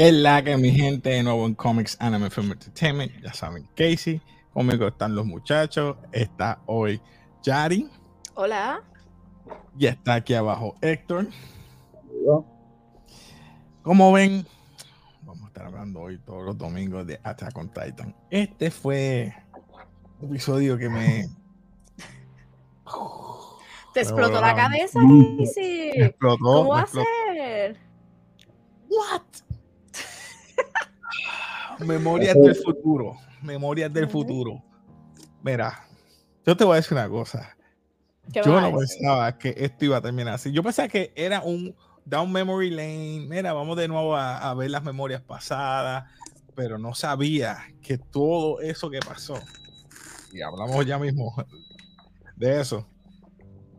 Que es la que mi gente de nuevo en Comics Anime Film Entertainment. Ya saben, Casey. Conmigo están los muchachos. Está hoy Yari. Hola. Y está aquí abajo Héctor. Como ven, vamos a estar hablando hoy todos los domingos de Attack on Titan. Este fue un episodio que me. Te explotó la cabeza, Casey. explotó. ¿Cómo va a ser? What? Memorias del futuro. Memorias del futuro. Mira, yo te voy a decir una cosa. ¿Qué Yo no decir? pensaba que esto iba a terminar así. Yo pensaba que era un down memory lane. Mira, vamos de nuevo a, a ver las memorias pasadas, pero no sabía que todo eso que pasó, y hablamos ya mismo de eso,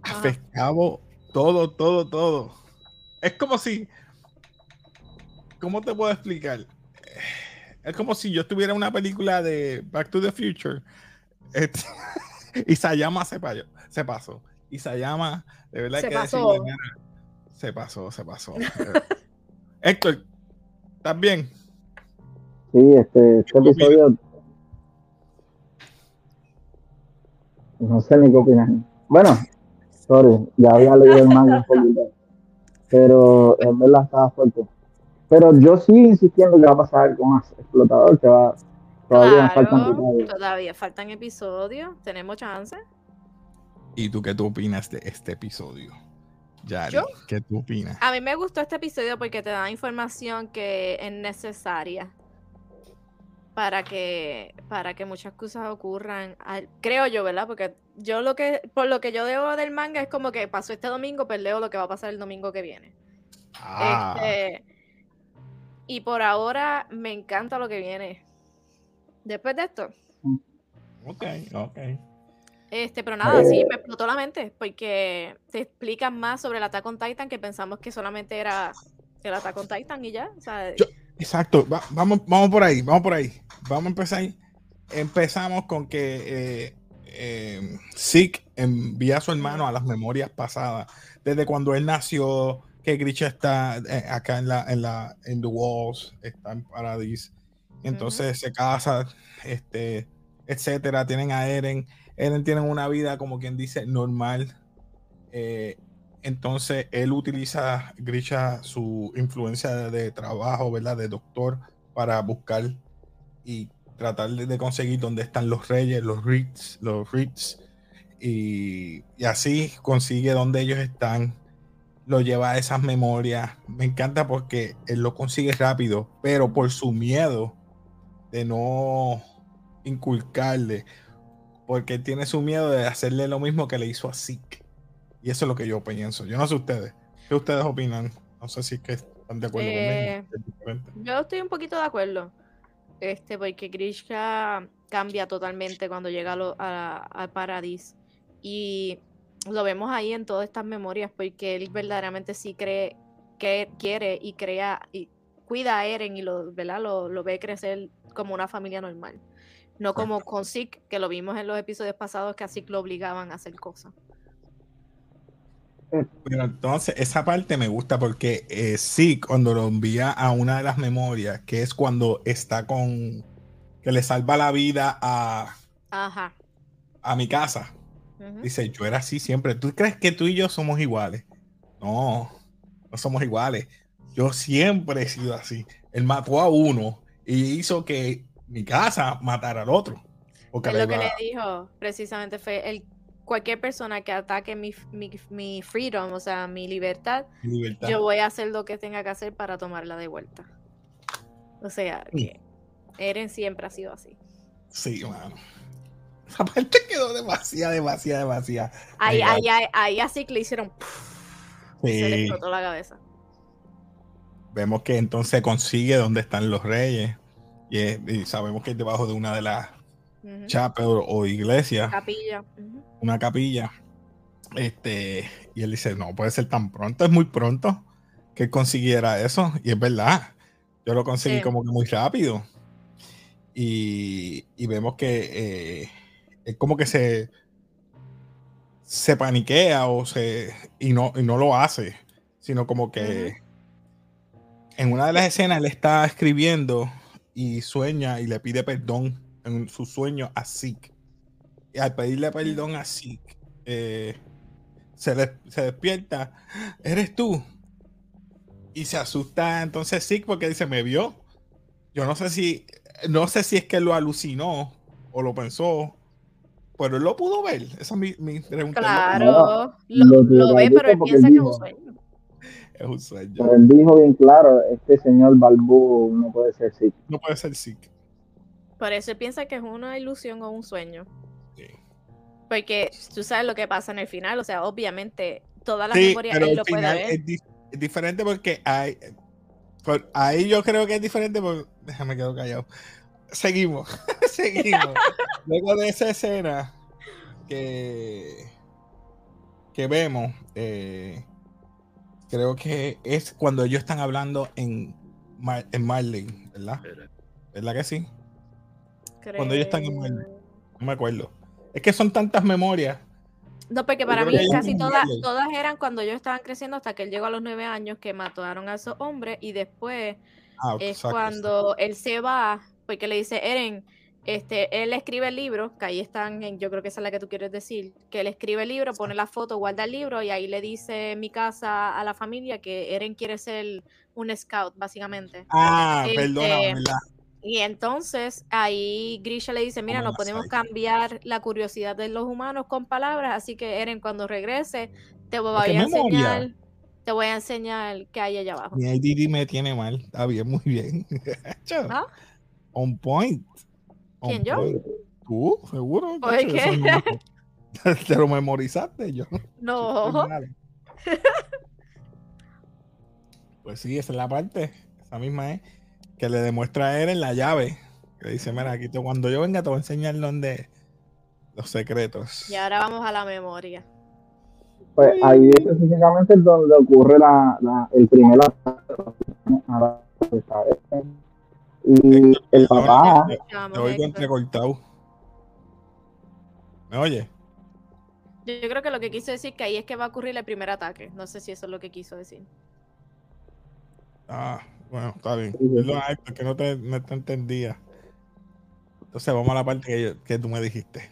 Ajá. afectaba todo, todo, todo. Es como si, ¿cómo te puedo explicar? Es como si yo estuviera en una película de Back to the Future este, y Sayama se, pa- se pasó. Y Sayama, de verdad Se que pasó. decirle, "Mira, se pasó, se pasó. Héctor, ¿estás bien? Sí, este, este episodio. No sé ni qué opinar. Bueno, sorry, ya había leído el manga un poquito. Pero en verdad estaba fuerte. Pero yo sigo insistiendo que va a pasar con más explotador, que va. Todavía faltan detalles. todavía faltan episodios. Tenemos chance. ¿Y tú qué tú opinas de este episodio? Yari, ¿Yo? ¿qué tú opinas? A mí me gustó este episodio porque te da información que es necesaria para que para que muchas cosas ocurran. Al- creo yo, ¿verdad? Porque yo lo que por lo que yo debo del manga es como que pasó este domingo, pues leo lo que va a pasar el domingo que viene. Ah, Este, y por ahora me encanta lo que viene. Después de esto, ok, ok. este, pero nada, sí, me explotó la mente porque te explican más sobre el Attack on Titan que pensamos que solamente era el Attack on Titan y ya. O sea, Yo- Exacto, va- vamos, vamos por ahí, vamos por ahí. Vamos a empezar ahí. Empezamos con que eh, eh, Zeke envía a su hermano a las memorias pasadas, desde cuando él nació, que Grisha está eh, acá en la, en la, en The Walls, está en Paradise. Entonces se casa, este, etcétera. Tienen a Eren. Eren tiene una vida, como quien dice, normal. Eh, entonces él utiliza, Grisha, su influencia de, de trabajo, ¿verdad? De doctor, para buscar y tratar de, de conseguir dónde están los reyes, los Ritz, los Ritz. Y, y así consigue dónde ellos están. Lo lleva a esas memorias. Me encanta porque él lo consigue rápido, pero por su miedo de no inculcarle, porque tiene su miedo de hacerle lo mismo que le hizo a Zeke. Y eso es lo que yo pienso. Yo no sé ustedes. ¿Qué ustedes opinan? No sé si es que están de acuerdo Eh, conmigo. es yo estoy un poquito de acuerdo. Este, porque Grishka cambia totalmente cuando llega a lo- a- al Paradis. Y lo vemos ahí en todas estas memorias, porque él verdaderamente sí cree que quiere y crea y cuida a Eren y lo, ¿verdad? Lo, lo ve crecer como una familia normal. No como con Zeke, que lo vimos en los episodios pasados, que a Zeke lo obligaban a hacer cosas. Pero entonces, esa parte me gusta porque eh, Zeke, cuando lo envía a una de las memorias, que es cuando está con. que le salva la vida a, Ajá. a mi casa. Dice, yo era así siempre. ¿Tú crees que tú y yo somos iguales? No, no somos iguales. Yo siempre he sido así. Él mató a uno y hizo que mi casa matara al otro. Porque Es lo que le dijo precisamente fue el cualquier persona que ataque mi, mi, mi freedom, o sea, mi libertad, mi libertad. yo voy a hacer lo que tenga que hacer para tomarla de vuelta. O sea, que Eren siempre ha sido así. Sí, mano. Esa parte quedó demasiado, demasiado, demasiado. Ahí, ahí, ahí, ahí así que le hicieron. y Se le Sí. explotó la cabeza. Vemos que entonces consigue dónde están los reyes. Y, es- y sabemos que es debajo de una de las Ujú. chapas o, o iglesias. Capilla. una capilla. Este, y él dice, no puede ser tan pronto, es muy pronto que él consiguiera eso. Y es verdad, yo lo conseguí Sí. como que muy rápido. Y, y vemos que eh, es como que se, se paniquea o se, y, no, y no lo hace, sino como que en una de las escenas él está escribiendo y sueña y le pide perdón en su sueño a Zeke. Y al pedirle perdón a Zeke, eh, se, se despierta, eres tú. Y se asusta entonces Zeke porque dice, me vio. Yo no sé si, no sé si es que lo alucinó o lo pensó, pero él lo pudo ver. Esa es mi, mi pregunta. ¿Él lo- Claro, lo lo, ve, pero él piensa él que es un sueño. Es un sueño. Pero él dijo bien claro, este señor Balbú no puede ser Zeke. No puede ser Zeke. Por eso él piensa que es una ilusión o un sueño. Sí. Porque tú sabes lo que pasa en el final, o sea, obviamente todas las Sí, memorias pero él lo puede ver. es, di- es diferente porque hay, por- ahí yo creo que es diferente porque déjame quedo callado. Seguimos, seguimos. Luego de esa escena que, que vemos, eh, creo que es cuando ellos están hablando en, Mar- en Marley, ¿verdad? ¿Verdad que sí? cuando ellos están en Marley. No me acuerdo. Es que son tantas memorias. No, porque para mí casi todas, todas eran cuando ellos estaban creciendo hasta que él llegó a los nueve años que mataron a esos hombres y después Ah, es exacto, cuando él se va, porque le dice, Eren, este, él escribe el libro, que ahí están, en- yo creo que esa es la que tú quieres decir, que él escribe el libro, pone la foto, guarda el libro y ahí le dice en mi casa a la familia que Eren quiere ser un scout, básicamente. Ah, Este, perdona, ¿verdad? Y entonces ahí Grisha le dice, mira, no podemos cambiar la curiosidad de los humanos con palabras, así que Eren, cuando regrese, te voy ¿qué a enseñar, te voy a enseñar qué hay allá abajo. Mi IDD me tiene mal. Está bien, muy bien. ¿Ah? On point. On ¿Quién, yo? point. ¿Tú? ¿Seguro? No- Te lo memorizaste yo. No. Pues sí, esa es la parte. Esa misma es. Que le demuestra a Eren la llave. Que le dice, mira, aquí te- cuando yo venga te voy a enseñar dónde los secretos. Y ahora vamos a la memoria. Pues ahí específicamente es donde ocurre la, la- el primer ataque. Y el papá, Te oigo entrecortado. ¿Me oye? Yo creo que lo que quiso decir que ahí es que va a ocurrir el primer ataque. No sé si eso es lo que quiso decir. Ah, bueno, está bien. Héctor, que no te, no te entendía. Entonces vamos a la parte que, yo- que tú me dijiste.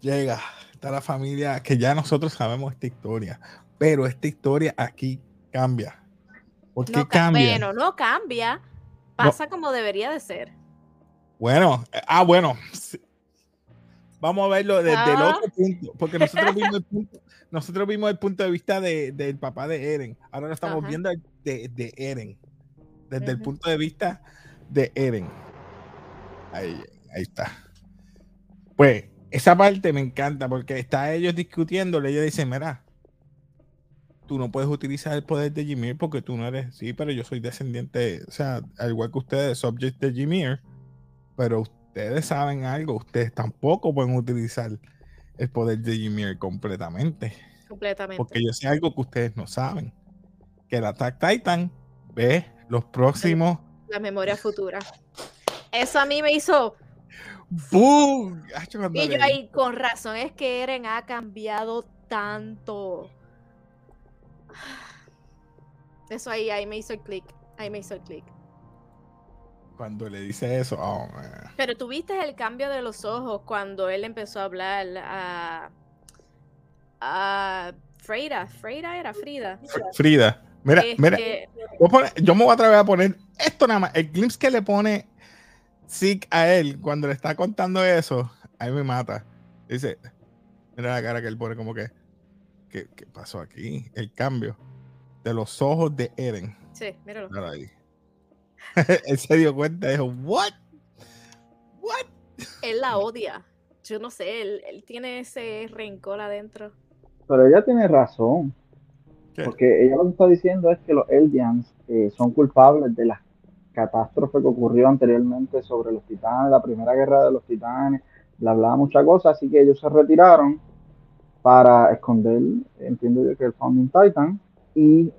Llega, está la familia, que ya nosotros sabemos esta historia, pero esta historia aquí cambia. ¿Por qué No, ca- cambia? bueno, no cambia. Pasa como debería de ser. Bueno, eh, ah, bueno. sí. Vamos a verlo desde el Ah. otro punto, porque nosotros vimos el punto, nosotros vimos el punto de vista de- del papá de Eren. Ahora lo estamos Ajá. viendo de, de Eren, desde el punto de vista de Eren. Ahí, ahí está. Pues esa parte me encanta porque está ellos discutiendo, ellos dicen, mira, tú no puedes utilizar el poder de Ymir porque tú no eres, sí, pero yo soy descendiente, o sea, al igual que ustedes, subject de Ymir, pero ustedes saben algo, ustedes tampoco pueden utilizar el poder de Ymir completamente, Completamente. porque yo sé algo que ustedes no saben, que el Attack Titan ve los próximos... La memoria futura. Eso a mí me hizo. ¡Boom! Y yo ahí, con razón, es que Eren ha cambiado tanto. Eso ahí, ahí me hizo el clic. Ahí me hizo el clic. Cuando le dice eso, oh, man. Pero tuviste el cambio de los ojos cuando él empezó a hablar a. a Freida. Freida era Frida. Frida, mira, mira, Este, poner- yo me voy a atrever a poner esto nada más. El glimpse que le pone Zeke a él cuando le está contando eso, ahí me mata. Dice, mira la cara que él pone como que, ¿qué, qué pasó aquí? El cambio de los ojos de Eren. Sí, míralo. Ahí. él se dio cuenta y dijo, ¿what? ¿What? Él la odia. Yo no sé, él, él tiene ese rencor adentro. pero ella tiene razón, ¿Qué? porque ella lo que está diciendo es que los Eldians eh, son culpables de la catástrofe que ocurrió anteriormente sobre los titanes, la primera guerra de los titanes, bla, bla, muchas cosas, así que ellos se retiraron para esconder, entiendo yo que el Founding Titan, y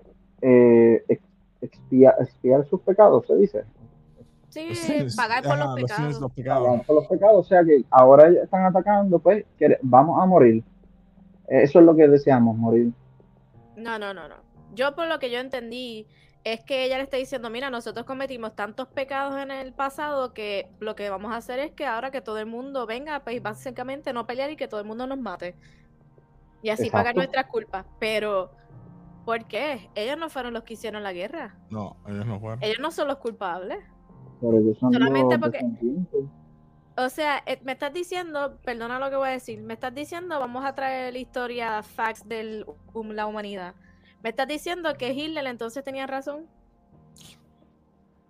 eh, ex- expia- expiar sus pecados, se dice. Sí, pagar por los pecados. los pecados. Pagar por los pecados, o sea que ahora ellos están atacando, pues que vamos a morir. Eso es lo que deseamos, morir. No, no, no, no. Yo por lo que yo entendí, es que ella le está diciendo, mira, nosotros cometimos tantos pecados en el pasado que lo que vamos a hacer es que ahora que todo el mundo venga, pues básicamente no pelear y que todo el mundo nos mate. Y así pagar Exacto. nuestras culpas. Pero, ¿por qué? Ellos no fueron los que hicieron la guerra. No, ellos no fueron. Ellos no son los culpables. Pero ellos son Solamente los porque-. O sea, eh, me estás diciendo, perdona lo que voy a decir, me estás diciendo, vamos a traer la historia, facts de la humanidad. Me estás diciendo que Hitler entonces tenía razón.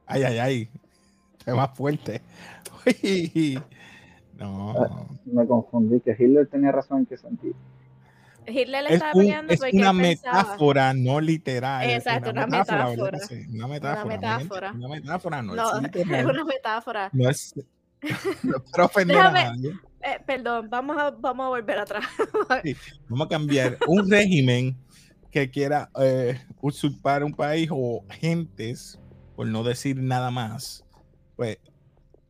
Ay, ay, ay. Es más fuerte. Uy. No. Me confundí, que Hitler tenía razón en qué sentido. Hitler le Es, estaba un- peleando es porque una pensaba- metáfora, no literal. Exacto, una metáfora. Sí, Una metáfora. metáfora. Una metáfora, no, No, es una metáfora. No es. No es para ofender Déjame- a nadie. Eh, perdón, vamos a, vamos a volver atrás. Vamos a cambiar un régimen que quiera eh, usurpar un país o gentes, por no decir nada más, pues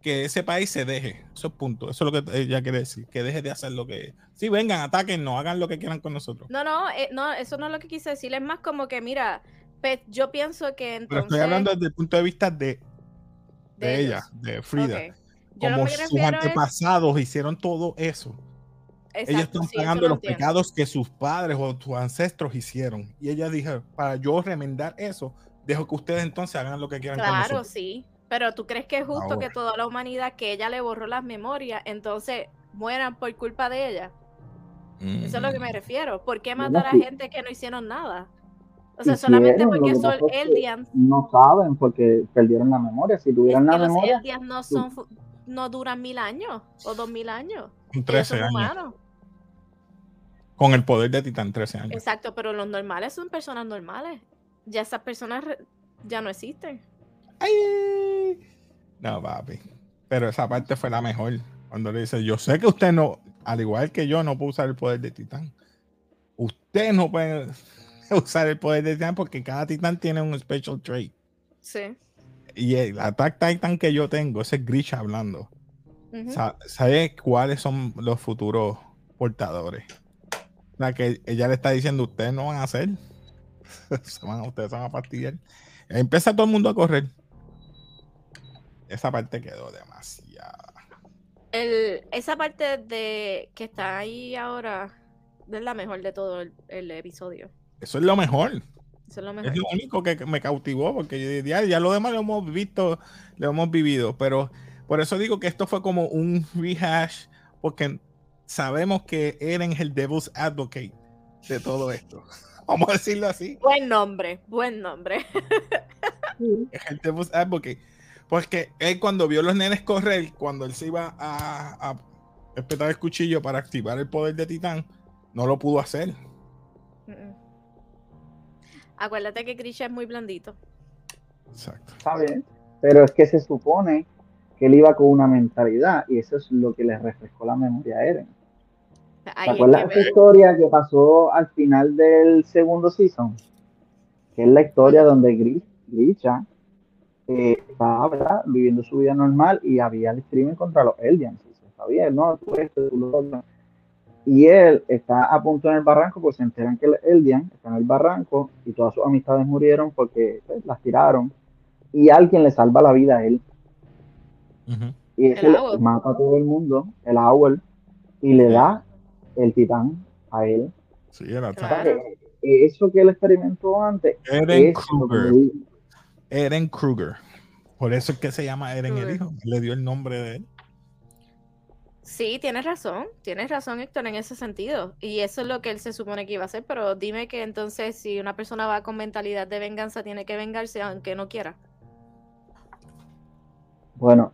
que ese país se deje. Eso es punto. Eso es lo que ella quiere decir. Que deje de hacer lo que. Sí, vengan, ataquen, no hagan lo que quieran con nosotros. No, no, eh, no, eso no es lo que quise decir. Es más como que, mira, pues, yo pienso que Pero entonces. estoy hablando desde el punto de vista de, de, de ella, ellos. de Frida. Como sus es- antepasados hicieron todo eso. Ellos Exacto, están sí, eso pagando lo los entiendo. pecados que sus padres o sus ancestros hicieron. Y ella dijo, para yo remendar eso, dejo que ustedes entonces hagan lo que quieran con Claro, sí. Pero tú crees que es justo que toda la humanidad que ella le borró las memorias, entonces mueran por culpa de ella. Eso es lo que me Mm. refiero. ¿Por qué matar a gente que no hicieron nada? O sea, solamente Hicieron, porque que son pasa es que Eldians. No saben porque perdieron la memoria. Si Es tuvieran que la los memoria, Eldians no son no duran mil años o dos mil años. Con Ellos 13 son años. humanos. Con el poder de Titán, 13 años. Exacto, pero los normales son personas normales. Ya esas personas ya no existen. Ay. No, papi. Pero esa parte fue la mejor. Cuando le dice, yo sé que usted no, al igual que yo, no puede usar el poder de Titán. Usted no puede usar el poder de Titán porque cada Titán tiene un special trait. Sí. Y el Attack Titan que yo tengo, ese es Grisha hablando. ¿Sabe cuáles son los futuros portadores? La que ella le está diciendo, ustedes no van a hacer. Se van- ustedes se van a fastidiar. Empieza todo el mundo a correr. Esa parte quedó demasiado. El, esa parte de que está ahí ahora es la mejor de todo el, el episodio. Eso es lo mejor. Eso es lo Es mejor. lo único que me cautivó, porque diría, ya lo demás lo hemos visto, lo hemos vivido, pero por eso digo que esto fue como un rehash, porque sabemos que Eren es el Devil's Advocate de todo esto. Vamos a decirlo así, Buen nombre, buen nombre. es el Devil's Advocate. Porque él cuando vio a los nenes correr, cuando él se iba a, a espetar el cuchillo para activar el poder de Titán, no lo pudo hacer. Acuérdate que Grisha es muy blandito. Exacto. está bien. Pero es que se supone que él iba con una mentalidad y eso es lo que le refrescó la memoria a Eren. ¿Te Ahí acuerdas esa historia que pasó al final del segundo season? Que es la historia donde Gris- Grisha eh, estaba ¿verdad? viviendo su vida normal y había el crimen contra los Eldians. Y se sabía, no, tú esto, tú lo otro. Y él está a punto en el barranco porque se enteran que el Eldian está en el barranco y todas sus amistades murieron porque pues, las tiraron. Y alguien le salva la vida a él. Y ese El mata a todo el mundo, el Owl, y le da el titán a él. Sí, era O sea, Claro. que eso que él experimentó antes es lo que Eren Kruger. Por eso es que se llama Eren el Kruger. hijo. Le dio el nombre de él. Sí, tienes razón, tienes razón, Héctor, en ese sentido. Y eso es lo que él se supone que iba a hacer, pero dime que entonces si una persona va con mentalidad de venganza, tiene que vengarse aunque no quiera. Bueno,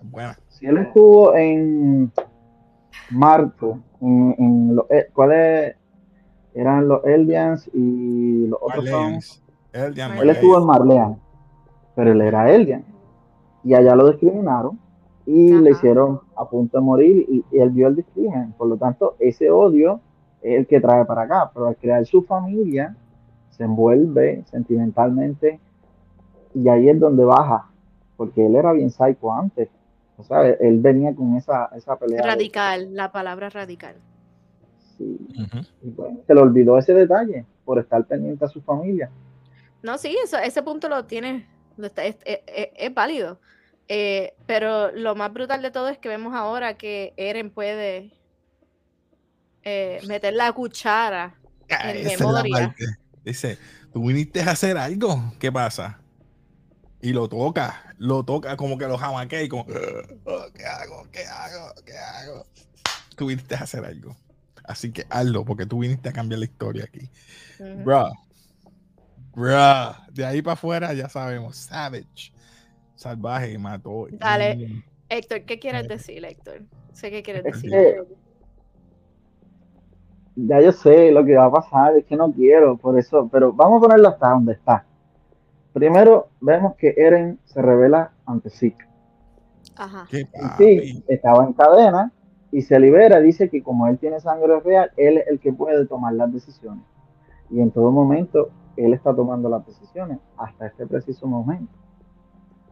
Buena. si él estuvo en Marte, en, en los- eh, ¿cuáles eran los Eldians y los otros son? Eldian Él estuvo en. Marlean, pero él era Eldian. Y allá lo discriminaron y le hicieron a punto de morir y, y él vio el discrimen. Por lo tanto, ese odio es el que trae para acá. Pero al crear su familia, se envuelve sentimentalmente y ahí es donde baja. Porque él era bien psycho antes. O sea, él, él venía con esa, esa pelea. de- Radical, la palabra radical. sí. Ujú. Y bueno, se le olvidó ese detalle por estar pendiente a su familia. No, sí, eso, ese punto lo tienes, está- es, es- es- es válido. Eh, pero lo más brutal de todo es que vemos ahora que Eren puede eh, meter la cuchara. Ah, En memoria. Dice, tú viniste a hacer algo, ¿qué pasa? Y lo toca, lo toca como que lo jamaquea y como, "Oh, ¿qué hago? ¿Qué hago? ¿Qué hago? Tú viniste a hacer algo. Así que hazlo, porque tú viniste a cambiar la historia aquí. Ujú. Bruh. Bruh. De ahí para afuera ya sabemos. Savage. Salvaje, mató. Dale. Héctor, ¿qué quieres decir, Héctor? Sé qué quieres Es decir. que- Ya yo sé lo que va a pasar, es que no quiero, por eso, pero vamos a ponerlo hasta donde está. Primero vemos que Eren se revela ante Zeke. Ajá. Y. Zeke estaba en cadena y se libera, dice que como él tiene sangre real, él es el que puede tomar las decisiones. Y en todo momento, él está tomando las decisiones, hasta este preciso momento.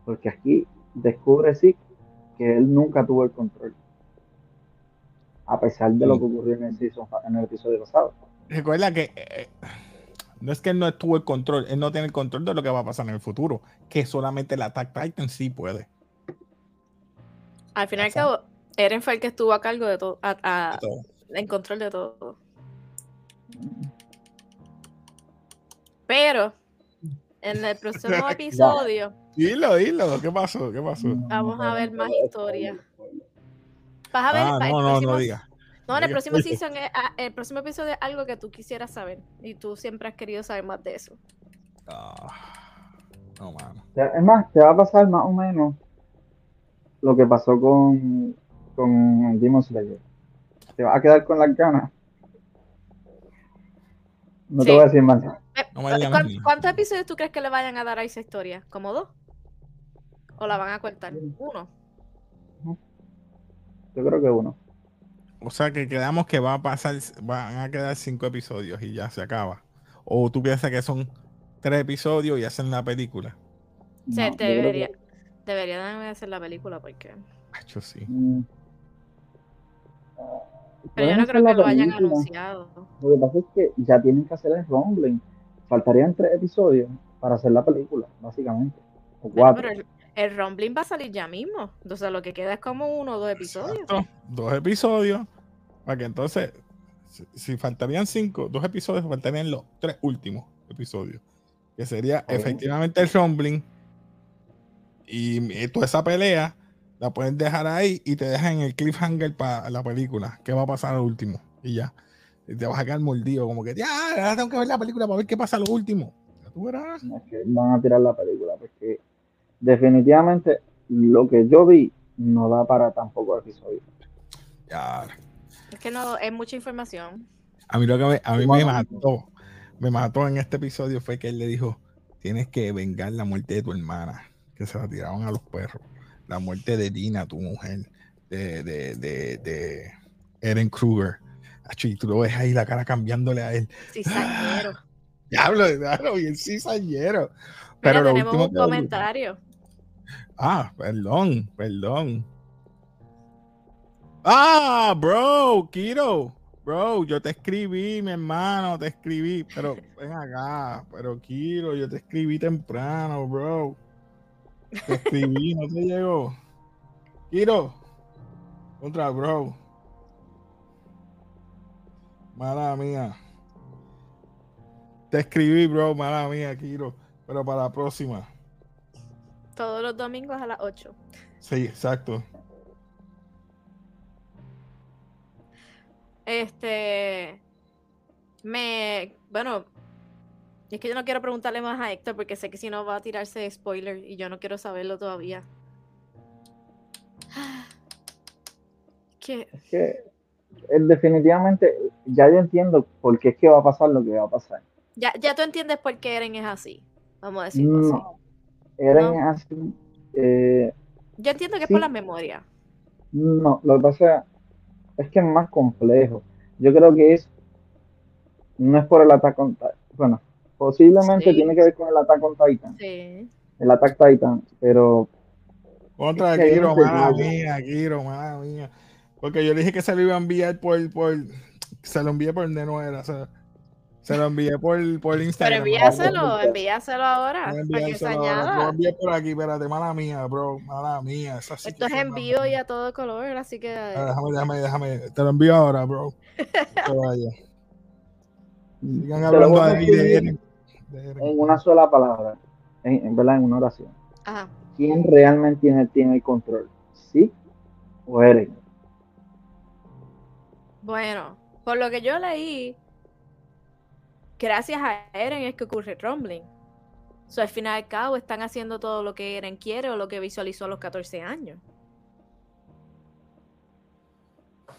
Porque aquí descubre Zeke que él nunca tuvo el control. A pesar de lo que ocurrió en el, season- en el episodio pasado. Recuerda que eh, no es que él no estuvo el control, él no tiene el control de lo que va a pasar en el futuro, que solamente el Attack Titan sí puede. Al fin y al cabo, Eren fue el que estuvo a cargo de todo, a- a- Todo. en control de todo. Pero en el próximo episodio Dilo, dilo, ¿qué pasó? ¿Qué pasó? Vamos a ver más historia. vas a ver Ah, no, no, próximo- no digas. No, en el diga. próximo season, es- ah, el próximo episodio es algo que tú quisieras saber y tú siempre has querido saber más de eso. Ah, no, mano. Es más, te va a pasar más o menos lo que pasó con, con Demon Slayer. Te vas a quedar con las ganas. No te voy a decir más. Eh, No me digan ¿cuán- nada. ¿Cuántos episodios tú crees que le vayan a dar a esa historia? ¿Como dos? ¿O la van a cortar? Uno. Yo creo que uno. O sea que quedamos que va a pasar, van a quedar cinco episodios y ya se acaba. O tú piensas que son tres episodios y hacen la película. No, yo creo que- debería, deberían de hacer la película porque... Hacho, sí. Mm. Pero yo no creo que lo hayan anunciado. Lo que pasa es que ya tienen que hacer el rumbling. Faltarían tres episodios para hacer la película, básicamente. O cuatro. pero el, el Rumbling va a salir ya mismo. Entonces lo que queda es como uno o dos episodios. Exacto, Dos episodios. Para que entonces, si, si faltarían cinco, dos episodios, faltarían los tres últimos episodios. Que sería efectivamente el Rumbling. Y toda esa pelea la pueden dejar ahí y te dejan en el cliffhanger para la película. ¿Qué va a pasar al último? Y ya. Y te vas a quedar mordido, como que ya, ahora tengo que ver la película para ver qué pasa lo último. Tú verás. No, es que van a tirar la película, porque definitivamente lo que yo vi no da para tan pocos episodios. Ya. Es que no, es mucha información. A mí lo que me, a mí me mató, me mató en este episodio fue que él le dijo, tienes que vengar la muerte de tu hermana, que se la tiraron a los perros, la muerte de Dina, tu mujer, de, de, de, de Eren Kruger. Y tú lo ves ahí la cara cambiándole a él. Cizañero. Diablo, diablo, bien cizañero. Mira, Pero lo tenemos un comentario. Ah, perdón, perdón. Ah, bro, Kiro. Bro, yo te escribí, mi hermano, te escribí, pero ven acá, pero Kiro, yo te escribí temprano, bro. Te escribí, no te llegó. Kiro, otra, bro. Mala mía. Te escribí, bro, mala mía, Kiro, pero para la próxima. Todos los domingos a las 8. Sí, exacto. Este. Me. Bueno. Es que yo no quiero preguntarle más a Héctor porque sé que si no va a tirarse spoiler y yo no quiero saberlo todavía. ¿Qué? Es que definitivamente ya yo entiendo por qué es que va a pasar lo que va a pasar. Ya, ya tú entiendes por qué Eren es así. Vamos a decirlo así. Eren No. es así. eh, Yo entiendo que es por la memoria. no, lo que pasa es que es más complejo. Yo creo que es, no es por el Titan. Bueno, posiblemente Sí. tiene que ver con el Attack on Titan, Sí. el Attack Titan, pero Contra Kiro, mala mía, Kiro, mala mía. Porque yo le dije que se lo iba a enviar por, por se lo envié por donde no era. o sea, Se lo envié por, por Pero Instagram. envíaselo, envíaselo ahora. Para que se ahora. Lo añada. envié por aquí, espérate, mala mía, bro. Mala mía. Esa sí Esto es fue en mala vivo y a todo color, así que. Ah, Déjame, déjame, déjame. Te lo envío ahora, bro. Que vaya. Sigan Te hablando ahí de. De Eren. en una sola palabra, en, en verdad, en una oración. Ajá. ¿Quién realmente tiene, tiene el control? ¿Sí o Eren? Bueno, por lo que yo leí, gracias a Eren es que ocurre el Rumbling. So, al final y al cabo están haciendo todo lo que Eren quiere o lo que visualizó a los 14 años.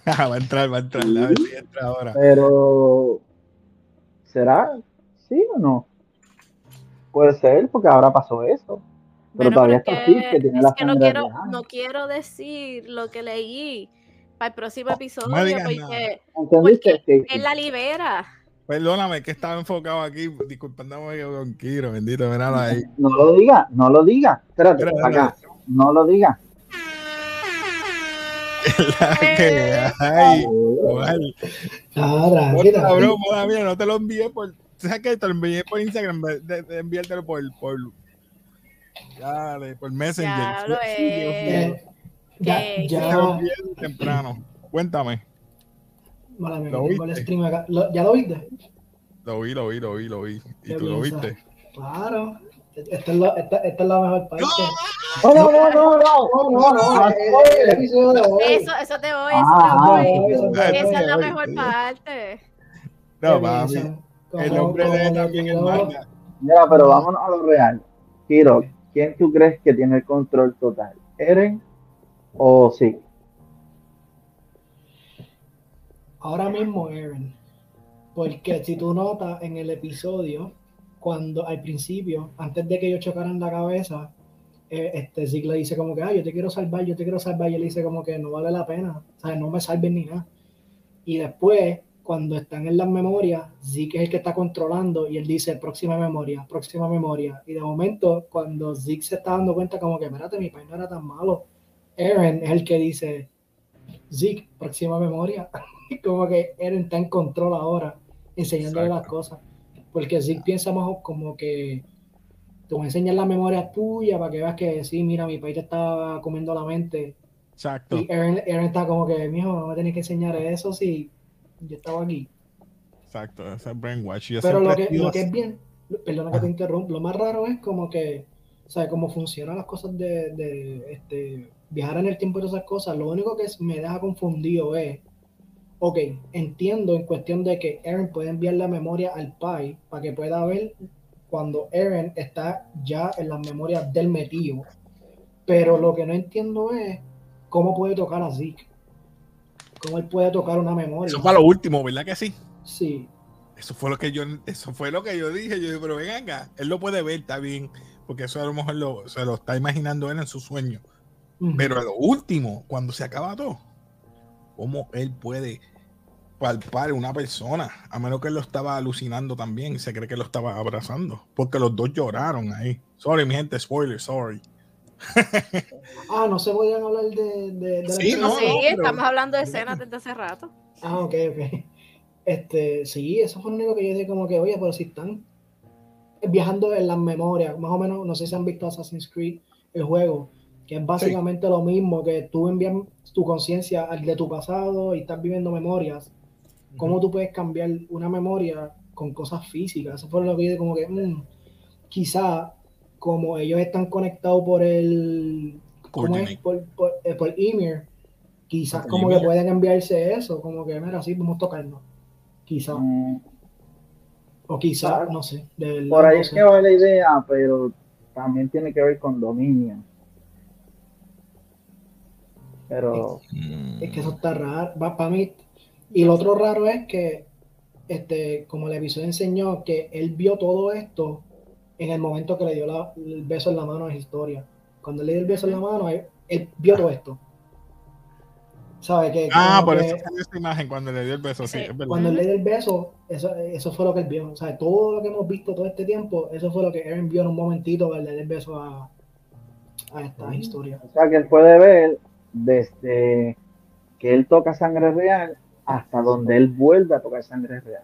Ah, va a entrar, va a entrar. A ver si entra ahora. Pero, ¿será? ¿Sí o no? Puede ser, porque ahora pasó eso. Pero Bueno, todavía está es Sid, que- tiene es la que no quiero, no quiero decir lo que leí para el próximo No episodio digas porque ¿Entendiste? Que- él la libera. Perdóname, que estaba enfocado aquí, disculpándome con Kiro, bendito, míralo ahí. No lo diga, no lo diga. Espérate, Mira, acá. No lo diga. La que hay, igual. Otra broma, no te lo envié por. ¿Sabes qué? Te lo envié por Instagram, de, de, de enviártelo por. por dale, por Messenger. Ya lo Sí, Ya, Te lo ya, temprano. Cuéntame. mala mía, ¿Lo el viste? stream acá. ¿Lo- ¿Ya lo viste? Lo vi, lo vi, lo vi, lo vi. ¿Y tú lo bien, viste? Claro. Esta es, la, esta, esta es la mejor parte. No, no, no, no, no. No, no, de. Eso, eso te voy, eso Ah, te voy. eso te Esa es la mejor voy. parte. No, papi. El hombre le también quedó- manga. Mira, pero vámonos a lo real. Kiro, ¿quién tú crees que tiene el control total? ¿Eren o sí? Ahora mismo, Aaron. Porque si tú notas en el episodio, cuando al principio, antes de que ellos chocaran la cabeza, eh, este Zeke le dice como que, ah, yo te quiero salvar, yo te quiero salvar, y él dice como que no vale la pena, o sea, no me salven ni nada. Y después, cuando están en las memorias, Zeke es el que está controlando y él dice, próxima memoria, próxima memoria. Y de momento, cuando Zeke se está dando cuenta como que, espérate, mi país no era tan malo, Aaron es el que dice, Zeke, próxima memoria. como que Eren está en control ahora, enseñándole las Exacto. cosas. Porque Zeke piensa más como que te voy a enseñar la memoria tuya para que veas que sí, mira, mi país te está comiendo la mente. Exacto. Y Eren, Eren está como que, mijo, no me tenés que enseñar eso si yo estaba aquí. Exacto. Ese es brainwash. Yo Pero lo que, lo que es bien, perdona que te interrumpa, lo más raro es como que, sea, cómo funcionan las cosas de, de, este, viajar en el tiempo y todas esas cosas. Lo único que me deja confundido es, ok, entiendo en cuestión de que Eren puede enviar la memoria al Pai para que pueda ver cuando Eren está ya en las memorias del metido. Pero lo que no entiendo es cómo puede tocar a Zeke. Cómo él puede tocar una memoria. Eso fue lo último, ¿verdad que sí? Sí. Eso fue lo que yo, eso fue lo que yo dije. Yo dije, pero ven acá, él lo puede ver, está bien, porque eso a lo mejor lo, se lo está imaginando él en su sueño. Pero a lo último, cuando se acaba todo, ¿cómo él puede palpar una persona? A menos que él lo estaba alucinando también y se cree que lo estaba abrazando. Porque los dos lloraron ahí. Sorry, mi gente, spoiler, sorry. Ah, no se podían hablar de, de, de la Sí, no, sí, pero- estamos hablando de escenas desde hace rato. Ah, ok, ok. Este, sí, eso fue lo único que yo dije como que, oye, pero si están viajando en las memorias, más o menos, no sé si han visto Assassin's Creed, el juego, que es básicamente lo mismo, que tú envías tu conciencia al de tu pasado y estás viviendo memorias. ¿Cómo tú puedes cambiar una memoria con cosas físicas? Eso fue lo que yo dije como que, mm, quizá como ellos están conectados por el, ¿cómo es? Coordinate. Por, por, eh, por Ymir, quizás Por como que pueden enviarse eso, como que, mira, sí, vamos a tocarnos. Quizá, Mm, o quizá, Claro. no sé. de Por ahí no es sé. que va la idea, pero también tiene que ver con dominio. Pero Es que eso está raro. Para mí. Y lo otro raro es que, este, como el episodio enseñó, que él vio todo esto en el momento que le dio la- el beso en la mano a historia. Cuando le dio el beso en la mano, él, él vio todo esto. ¿Sabe? Que, Ah, por que eso esta imagen cuando le dio el beso, sí, es verdad. cuando él le dio el beso, eso, eso fue lo que él vio. O sea, todo lo que hemos visto todo este tiempo, eso fue lo que Aaron vio en un momentito al darle el beso a, a esta historia. O sea que él puede ver desde que él toca sangre real hasta donde él vuelve a tocar sangre real.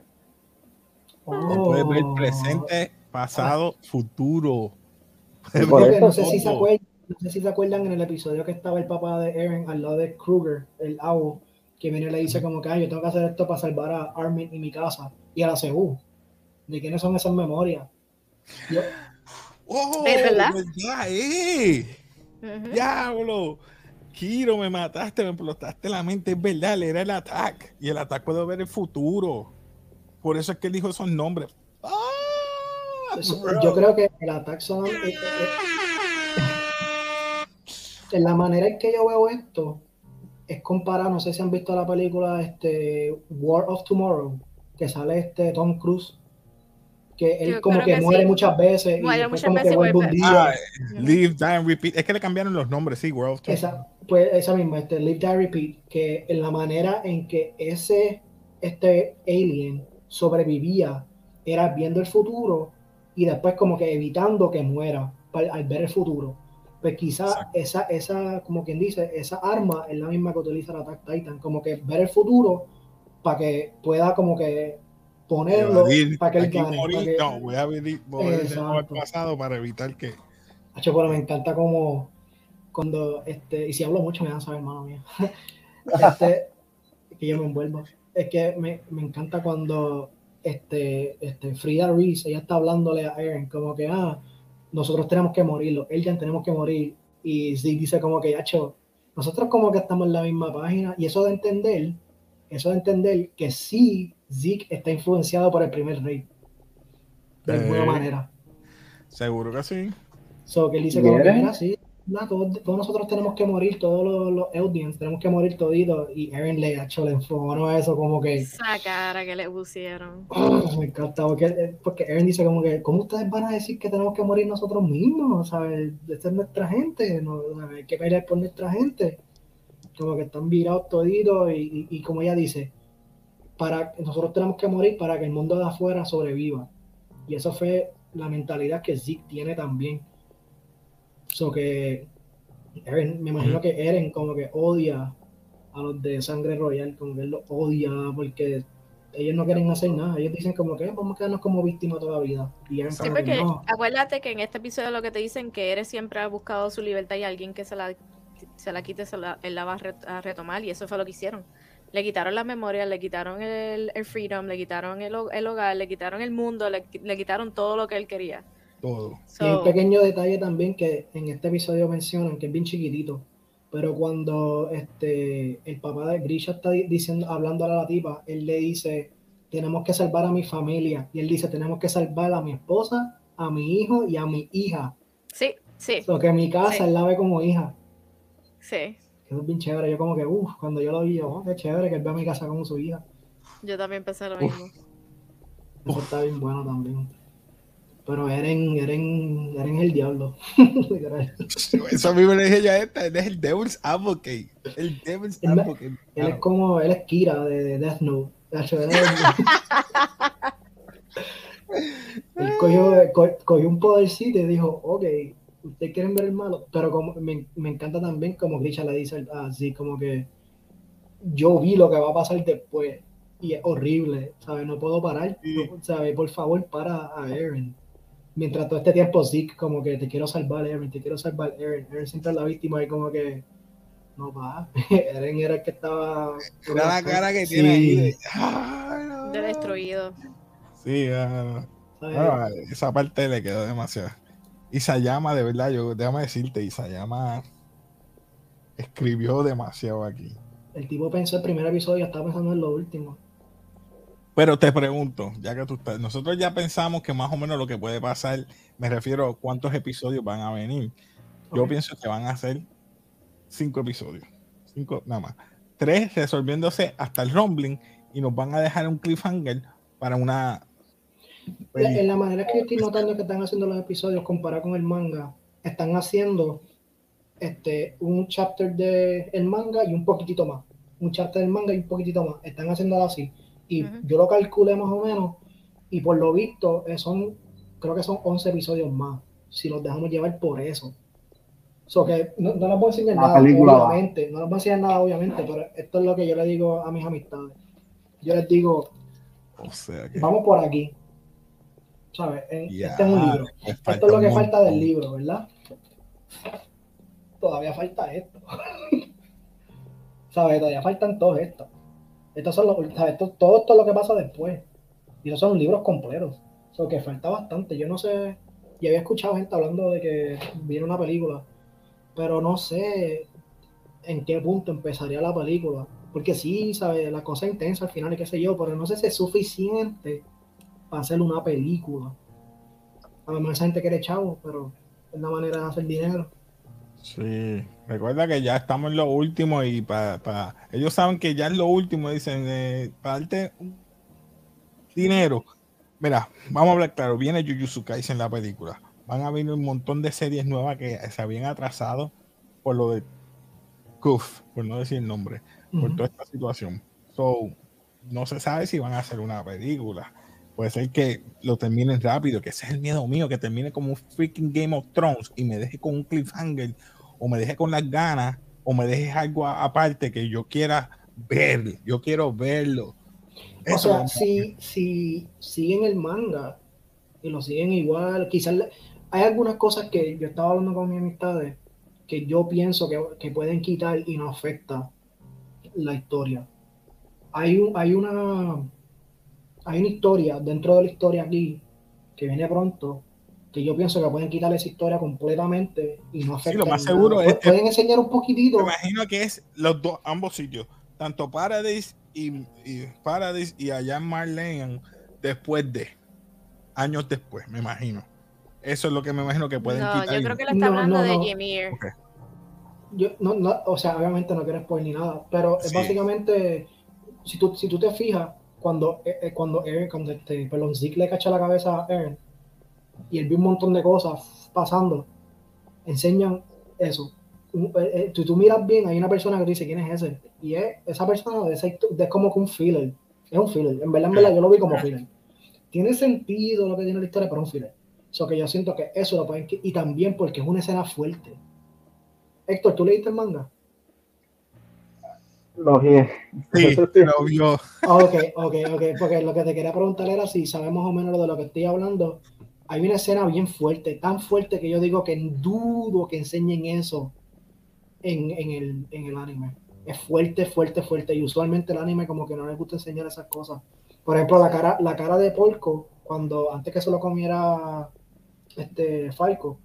Tú puedes ver Oh. presente, pasado, futuro. Por eso- no sé si se todo. acuerdan, no sé si se acuerdan en el episodio que estaba el papá de Eren al lado de Kruger, el Avo, que viene y le dice como que "Ay, yo tengo que hacer esto para salvar a Armin y mi casa y a la CU. ¿De quiénes son esas memorias? Yo- ¡Oh! ¿Es verdad? ¿verdad, eh! Ujú. ¡Diablo! Kiro, me mataste, me explotaste la mente. Es verdad, era el ataque. Y el ataque puede ver el futuro. Por eso es que él dijo esos nombres. ¡Ah! Yo creo que el ataque son eh, eh, en la manera en que yo veo esto es comparar, no sé si han visto la película este War of Tomorrow, que sale este Tom Cruise, que él Yo como que, que muere sí. muchas veces Muere y después muchas como que vuelve un día. Ah, live, die and repeat. Es que le cambiaron los nombres, sí, World of Tomorrow. Esa, pues esa misma, este Live Die Repeat, que en la manera en que ese este alien sobrevivía era viendo el futuro y después como que evitando que muera al ver el futuro. Pues quizá Exacto. esa, esa, como quien dice, esa arma es la misma que utiliza el Attack Titan, como que ver el futuro para que pueda como que ponerlo para que él gane. morir, que- No, voy a nuevo al pasado para evitar que. Hacho, pero me encanta como cuando, este, y si hablo mucho me van a saber, hermano mío. Este, que yo me envuelvo. Es que me, me encanta cuando este, este, Frida Reese, ella está hablándole a Eren, como que, ah, nosotros tenemos que morirlo, él ya tenemos que morir. Y Zeke dice como que, hacho, nosotros como que estamos en la misma página. Y eso de entender, eso de entender que sí, Zeke está influenciado por el primer rey. De alguna Eh. manera. Seguro que sí. So, que él dice como que, ¿Quieren? mira, sí, nah, todos, todos nosotros tenemos que morir, todos los, los Eldians tenemos que morir toditos. Y Eren le ha hecho le enfogonó a eso como que, Esa cara que le pusieron. oh, me encanta, porque, porque Eren dice como que, ¿cómo ustedes van a decir que tenemos que morir nosotros mismos? ¿Sabes? Esta es nuestra gente, no, hay que pelear por nuestra gente. Como que están virados toditos y, y, y como ella dice, para nosotros tenemos que morir para que el mundo de afuera sobreviva. Y eso fue la mentalidad que Zeke tiene también. So que Eren, me imagino que Eren como que odia a los de sangre royal, como que él los odia porque ellos no quieren hacer nada. Ellos dicen como que "Ah, vamos a quedarnos como víctimas toda la vida. Y Eren Sí, como que porque no. acuérdate que en este episodio lo que te dicen que eres siempre ha buscado su libertad y alguien que se la, se la quite, se la, él la va a, re- a retomar y eso fue lo que hicieron. Le quitaron las memorias, le quitaron el, el freedom, le quitaron el, el hogar, le quitaron el mundo, le, le quitaron todo lo que él quería. Todo. Y hay un So, pequeño detalle también que en este episodio mencionan, que es bien chiquitito, pero cuando este el papá de Grisha está di- diciendo, hablando a la tipa, él le dice, tenemos que salvar a mi familia, y él dice, tenemos que salvar a mi esposa, a mi hijo y a mi hija, sí, sí, lo que mi casa Sí. él la ve como hija. sí. Eso es bien chévere, yo como que, uff, cuando yo lo vi, yo, oh, qué chévere que él ve a mi casa como su hija. Yo también pensé lo Uf. mismo. Eso está bien bueno también. Pero Eren, Eren, Eren es el diablo. Eso a mí me lo dije ya esta. Él es el Devil's Advocate. El Devil's Él Advocate. Él es como, él es Kira de, de Death Note. Él cogió, co- cogió un podercito y dijo, ok, ustedes quieren ver el malo, pero como me, me encanta también como Grisha le dice así, como que yo vi lo que va a pasar después y es horrible, ¿sabes? No puedo parar, Sí. ¿sabes? Por favor, para a Eren. Mientras todo este tiempo Zeke como que te quiero salvar, Eren, te quiero salvar, Eren. Eren siempre es la víctima y como que no va. Eren era el que estaba... Mira la cara que Sí. tiene ahí. De, Ay, no. De destruido. Sí, ah, esa parte le quedó demasiado. Isayama, de verdad, yo déjame decirte, Isayama escribió demasiado aquí. El tipo pensó el primer episodio, estaba pensando en lo último. Pero te pregunto, ya que tú estás, nosotros ya pensamos que más o menos lo que puede pasar, me refiero a cuántos episodios van a venir. Yo pienso que van a ser cinco episodios, cinco nada más. Tres resolviéndose hasta el rumbling y nos van a dejar un cliffhanger para una La- En la manera que yo estoy notando que están haciendo los episodios comparado con el manga, están haciendo este, un chapter del el manga y un poquitito más. Un chapter del manga y un poquitito más. Están haciéndolo así. Y yo lo calculé más o menos. Y por lo visto, eh, son, creo que son 11 episodios más. Si los dejamos llevar por eso. So que no, no les voy a enseñar La nada, va. obviamente. No les voy a enseñar nada, obviamente. Pero esto es lo que yo le digo a mis amistades. Yo les digo, o sea que vamos por aquí. ¿sabes? Ya, este es un libro. Esto es lo que falta del libro, ¿verdad? Todavía falta esto. ¿Sabes? Todavía faltan todos estos. Estos todo esto es lo que pasa después. Y esos son libros completos. O que falta bastante. Yo no sé. Y había escuchado gente hablando de que viene una película. Pero no sé en qué punto empezaría la película. Porque sí, ¿sabes? La cosa intensa al final y qué sé yo. Pero no sé si es suficiente para hacer una película. A lo mejor esa gente quiere chavo, pero es la manera de hacer dinero. Sí, recuerda que ya estamos en lo último y para ellos saben que ya es lo último, dicen, eh, para darte dinero. Mira, vamos a hablar claro, viene Jujutsu Kaisen en la película. Van a venir un montón de series nuevas que se habían atrasado por lo de Kuf, por no decir el nombre, por toda esta situación. So, no se sabe si van a hacer una película. Puede ser que lo terminen rápido, que ese es el miedo mío, que termine como un freaking Game of Thrones y me deje con un cliffhanger, o me deje con las ganas, o me dejes algo aparte que yo quiera ver. Yo quiero verlo. O sea, si, si siguen el manga y lo siguen igual, quizás le- hay algunas cosas que yo estaba hablando con mis amistades que yo pienso que, que pueden quitar y no afecta la historia. Hay, un, hay, una, hay una historia dentro de la historia aquí que viene pronto que yo pienso que pueden quitar esa historia completamente y no afecta. lo más nada. seguro es- Pu- Pueden enseñar un poquitito. Me imagino que es los dos, ambos sitios, tanto Paradise y, y Paradise y allá en Marlene después de años después, me imagino. Eso es lo que me imagino que pueden No, quitar. yo creo que le está hablando no, de no. Ymir. Ok. Yo, no, no, o sea, obviamente no quiero spoiler ni nada, pero es Sí. básicamente, si tú, si tú te fijas, cuando, eh, eh, cuando Eren, cuando este, perdón, Zeke le cacha la cabeza a Eren y él ve un montón de cosas pasando, enseñan eso. Eh, tú, tú miras bien, hay una persona que dice quién es ese, y es esa persona es como que un filler, es un filler, en verdad, en verdad, yo lo vi como filler. Tiene sentido lo que tiene la historia, pero un filler. So que yo siento que eso lo pueden y también porque es una escena fuerte. Héctor, ¿tú leíste el manga? Lo que Sí, pero yo, Ah, ok, ok, ok, porque lo que te quería preguntar era si sabes más o menos de lo que estoy hablando. Hay una escena bien fuerte, tan fuerte que yo digo que dudo que enseñen eso en, en el, en el anime. Es fuerte, fuerte, fuerte. Y usualmente el anime como que no les gusta enseñar esas cosas. Por ejemplo, la cara, la cara de Porco, cuando antes que se lo comiera este Falco,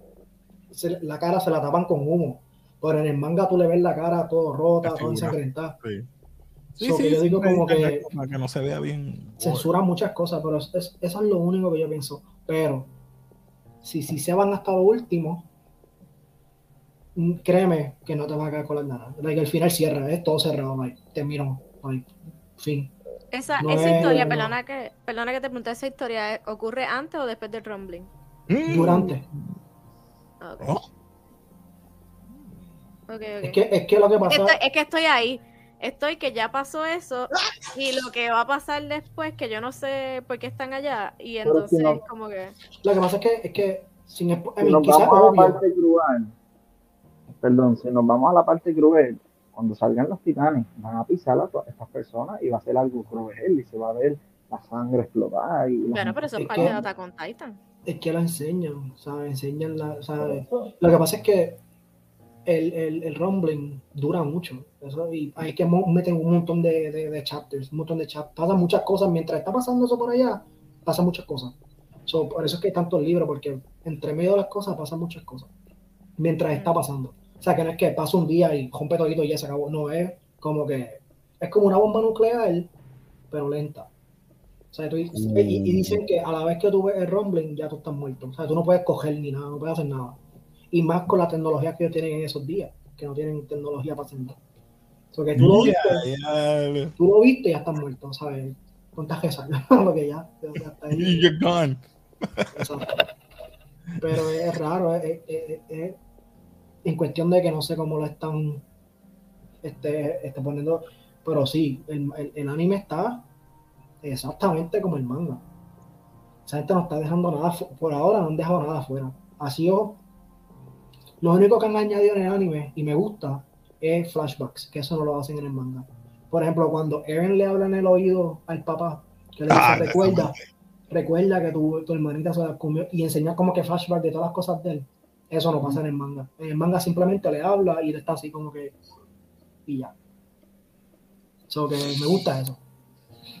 se- la cara se la tapan con humo. Pero en el manga tú le ves la cara todo rota, todo ensangrentada. sí. So que yo digo como que para que no se vea bien. censuran muchas cosas, pero es- es- eso es lo único que yo pienso. Pero si, si se van hasta lo último, mm, créeme que no te va a quedar con las ganas. Like, el final cierra, es todo cerrado, like, terminó, like, fin. Esa, No esa es- historia, no. perdona que, perdona que te pregunte, ¿esa historia ocurre antes o después del rumbling? Durante. Ah, Ok, Oh, ok, ok. Es que, es que lo que Es que pasa, estoy, es que estoy ahí. Estoy que ya pasó eso y lo que va a pasar después, que yo no sé por qué están allá. Y Pero si entonces, no- como que. lo que pasa es que, es que sin, si mean, nos vamos a la obvio, parte cruel, perdón, si nos vamos a la parte cruel, cuando salgan los titanes, van a pisar a todas estas personas y va a ser algo cruel y se va a ver la sangre explotar. Y la Bueno, pero eso es es parte que- de Attack on Titan. es que la enseñan, ¿sabes? Enseñan la, ¿sabes? Lo que pasa es que el, el, el rumbling dura mucho. Eso, y hay que meten un montón de, de, de chapters, un montón de chapters. Pasan muchas cosas. Mientras está pasando eso por allá, pasan muchas cosas. So, por eso es que hay tantos libros, porque entre medio de las cosas pasan muchas cosas. Mientras está pasando. O sea, que no es que pasa un día y rompe todito y ya se acabó. No, es como que es como una bomba nuclear, pero lenta. O sea, tú- y, y dicen que a la vez que tú ves el rumbling, ya tú estás muerto. O sea, tú no puedes coger ni nada, no puedes hacer nada. Y más con la tecnología que ellos tienen en esos días, que no tienen tecnología para hacer nada. O sea, que tú lo viste, tú lo viste y ya estás muerto, ¿sabes? Contagias porque ya, ya, está ahí. You're gone. Exacto. Pero es raro, es, es- es- es- en cuestión de que no sé cómo lo están este, este, poniendo, pero sí, el, el- el anime está exactamente como el manga. Esa gente no está dejando nada, por ahora no han dejado nada afuera. Ha sido, lo único que han añadido en el anime, y me gusta, es flashbacks, que eso no lo hacen en el manga. Por ejemplo, cuando Eren le habla en el oído al papá, que le dice, Ah, recuerda, recuerda que tu, tu hermanita se la comió y enseñar como que flashback de todas las cosas de él. Eso no pasa en el manga. En el manga simplemente le habla y él está así como que y ya. So que me gusta eso.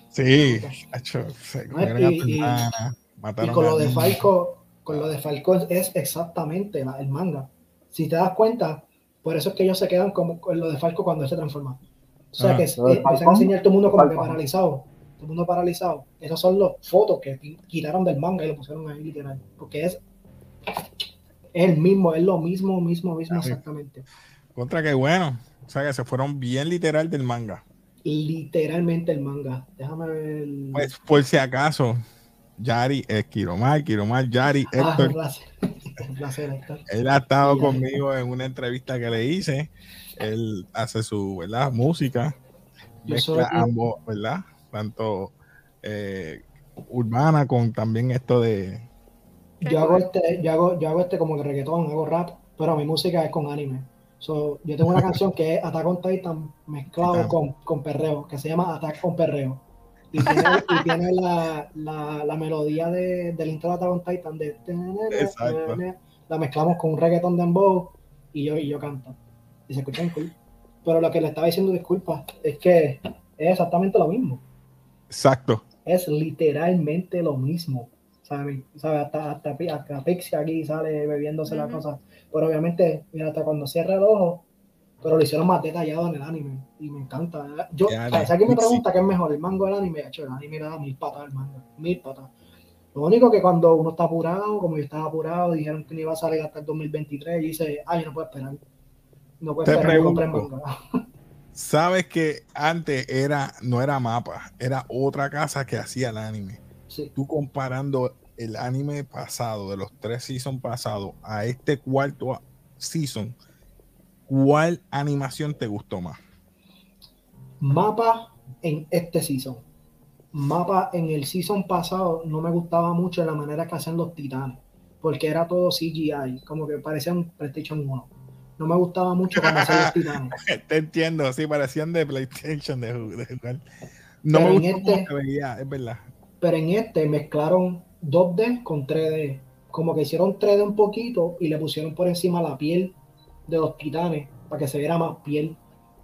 Sí, hecho, se No, comieron a y- con a lo de. Falco, con lo de Falco es, es exactamente la- el manga. Si te das cuenta, por eso es que ellos se quedan como con lo de Falco cuando él se transforma. O sea Ah. que es- ¿Lo de eh, empiezan a enseñar todo el mundo como que paralizado. Todo el mundo paralizado. Esas son las fotos que qui- quitaron del manga y lo pusieron ahí literal. Porque es, es el mismo, es lo mismo, mismo, mismo Ah, exactamente. Contra que bueno. O sea que se fueron bien literal del manga. Literalmente el manga. Déjame ver. Pues por si acaso, Yari es Kiromar, Kiromar, Yari, ah, Héctor. placer. Un placer, Héctor. Él ha estado conmigo en una entrevista que le hice. Él hace su ¿verdad? música. Yo Mezcla soy- ambos, ¿verdad? Tanto eh, urbana con también esto de. Yo hago este, yo hago, yo hago este como que reggaetón, hago rap, pero mi música es con anime. So, yo tengo una canción que es Attack on Titan mezclado con, con perreo, que se llama Attack on Perreo. Y tiene, y tiene la, la, la melodía de, del intro de Attack on Titan de Exacto. la mezclamos con un reggaetón de dembow y yo, y yo canto. Y se escucha cool. Pero lo que le estaba diciendo, disculpa, es que es exactamente lo mismo. Exacto. es literalmente lo mismo. ¿sabes? ¿Sabe? Hasta, hasta, hasta Pixie aquí sale bebiéndose la Ujú. cosa. Pero obviamente, mira, hasta cuando cierra el ojo, pero lo hicieron más detallado en el anime. Y me encanta. Yo, sea, si alguien me pregunta qué es mejor, el mango o el anime, hecho, el anime le da mil patas al manga. Mil patas. Lo único que cuando uno está apurado, como yo estaba apurado, dijeron que no iba a salir hasta el 2023, y dice, ay, no puedo esperar. No puedo Te esperar, no pregunto. manga. Sabes que antes era, no era mapa, era otra casa que hacía el anime. Sí. Tú comparando el anime pasado, de los tres seasons pasados, a este cuarto season, ¿cuál animación te gustó más? Mapa en este season. Mapa en el season pasado no me gustaba mucho la manera que hacían los titanes, porque era todo CGI, como que parecían PlayStation 1. No me gustaba mucho cuando hacían los titanes. Te entiendo, sí, parecían de PlayStation de, ju- de jugar. No Pero me gustó cómo este- se veía, es verdad. Pero en este mezclaron 2D con 3D. Como que hicieron 3D un poquito y le pusieron por encima la piel de los titanes para que se viera más piel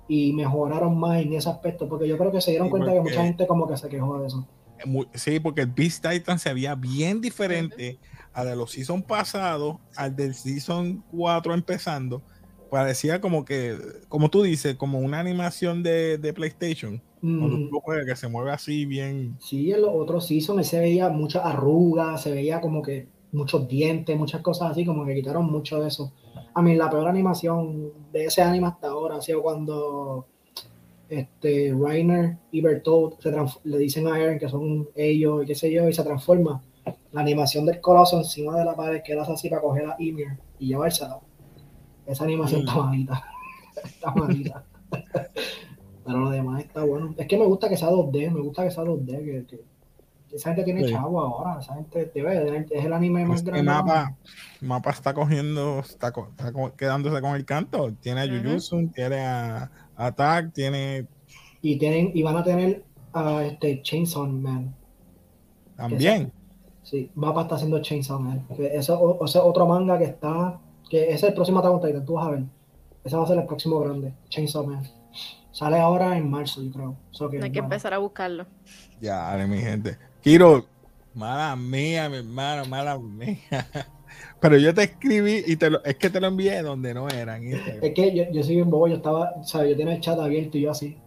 y mejoraron más en ese aspecto, porque yo creo que se dieron Sí, cuenta que mucha gente como que se quejó de eso. Mu- Sí, porque el Beast Titan se veía bien diferente a de los season pasados, al del season 4 empezando. Parecía como que, como tú dices, como una animación de, de PlayStation. Cuando Mm. juegas, que se mueve así bien. Sí, en los otros seasons se veía muchas arrugas, se veía como que muchos dientes, muchas cosas así, como que quitaron mucho de eso. A mí la peor animación de ese anime hasta ahora ha sido cuando este, Reiner y Bertolt se le dicen a Eren que son ellos y qué sé yo, y se transforma. La animación del coloso encima de la pared que él hace así para coger a Ymir y llevársela. Esa animación Mm. está malita. está malita. Pero lo demás está bueno. Es que me gusta que sea 2D, me gusta que sea 2D, que, que- que esa gente tiene Sí. chavo ahora, esa gente debe, es el anime más Este grande. mapa, mapa está cogiendo, está, co- está co- quedándose con el canto. Tiene a. Jujutsu, tiene a Attack, tiene Y tienen, y van a tener a este Chainsaw Man. también. Sí, Mapa está haciendo Chainsaw Man. Que eso, o- ese otro manga que está, que ese es el próximo Attack on Titan, tú vas a ver. Ese va a ser el próximo grande, Chainsaw Man. Sale ahora en marzo, yo creo. So que, Hay que bueno, empezar a buscarlo. Ya, dale, mi gente. Kiro, mala mía, mi hermano, mala mía. Pero yo te escribí y te lo, es que te lo envié donde no eran. Es que yo, yo soy un bobo, yo estaba, o sea, yo tenía el chat abierto y yo así.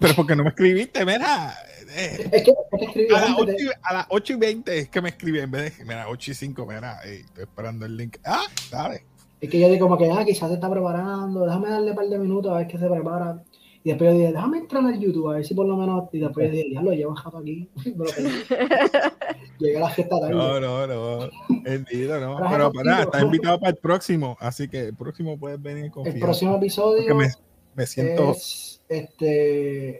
Pero porque no me escribiste, mira. eh, Es que, es que escribí a, las antes 8 de- y, a las 8 y 20 es que me escribí en vez de, mira, 8 y 5, mira, estoy esperando el link. Ah, dale. Es que yo digo como que, ah, quizás se está preparando, déjame darle un par de minutos a ver qué se prepara. Y después yo dije, déjame entrar al YouTube a ver si por lo menos, y después yo dije, ya lo llevo jato aquí. Me lo perdí. Llegué a la fiesta tarde. No, no, no. Entendido, no. Pero para, estás invitado para el próximo. Así que el próximo puedes venir con El próximo episodio me, me siento. es este,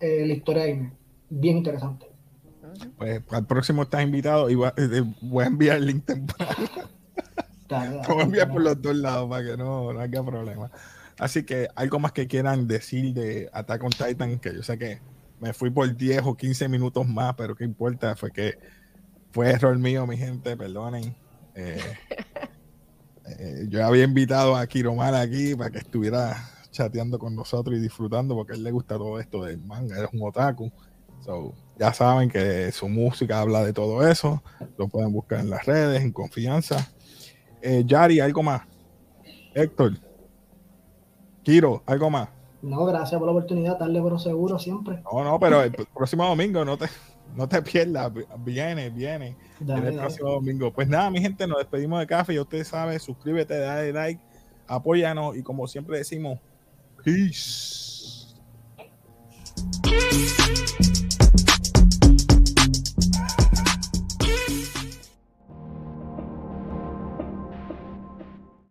eh, la historia de Aime. Bien interesante. Pues al próximo estás invitado y va- eh, voy a enviar el link temprano. Lo voy a enviar por los dos lados para que no, no haya problema. Así que algo más que quieran decir de Attack on Titan, que yo sé que me fui por 10 o 15 minutos más, pero qué importa, fue que fue error mío, mi gente, perdonen. Eh, eh, yo había invitado a Kiromar aquí para que estuviera chateando con nosotros y disfrutando porque a él le gusta todo esto del manga, es un otaku. So, ya saben que su música habla de todo eso, lo pueden buscar en las redes, en confianza. Eh, Yari, ¿algo más? Héctor, Kiro, ¿algo más? No, gracias por la oportunidad, tarde pero seguro siempre. No, no, pero el próximo domingo no te, no te pierdas, viene, viene. Dale, el dale. próximo domingo. Pues nada, mi gente, nos despedimos de café. Ya ustedes saben, suscríbete, dale like, apóyanos y como siempre decimos, peace.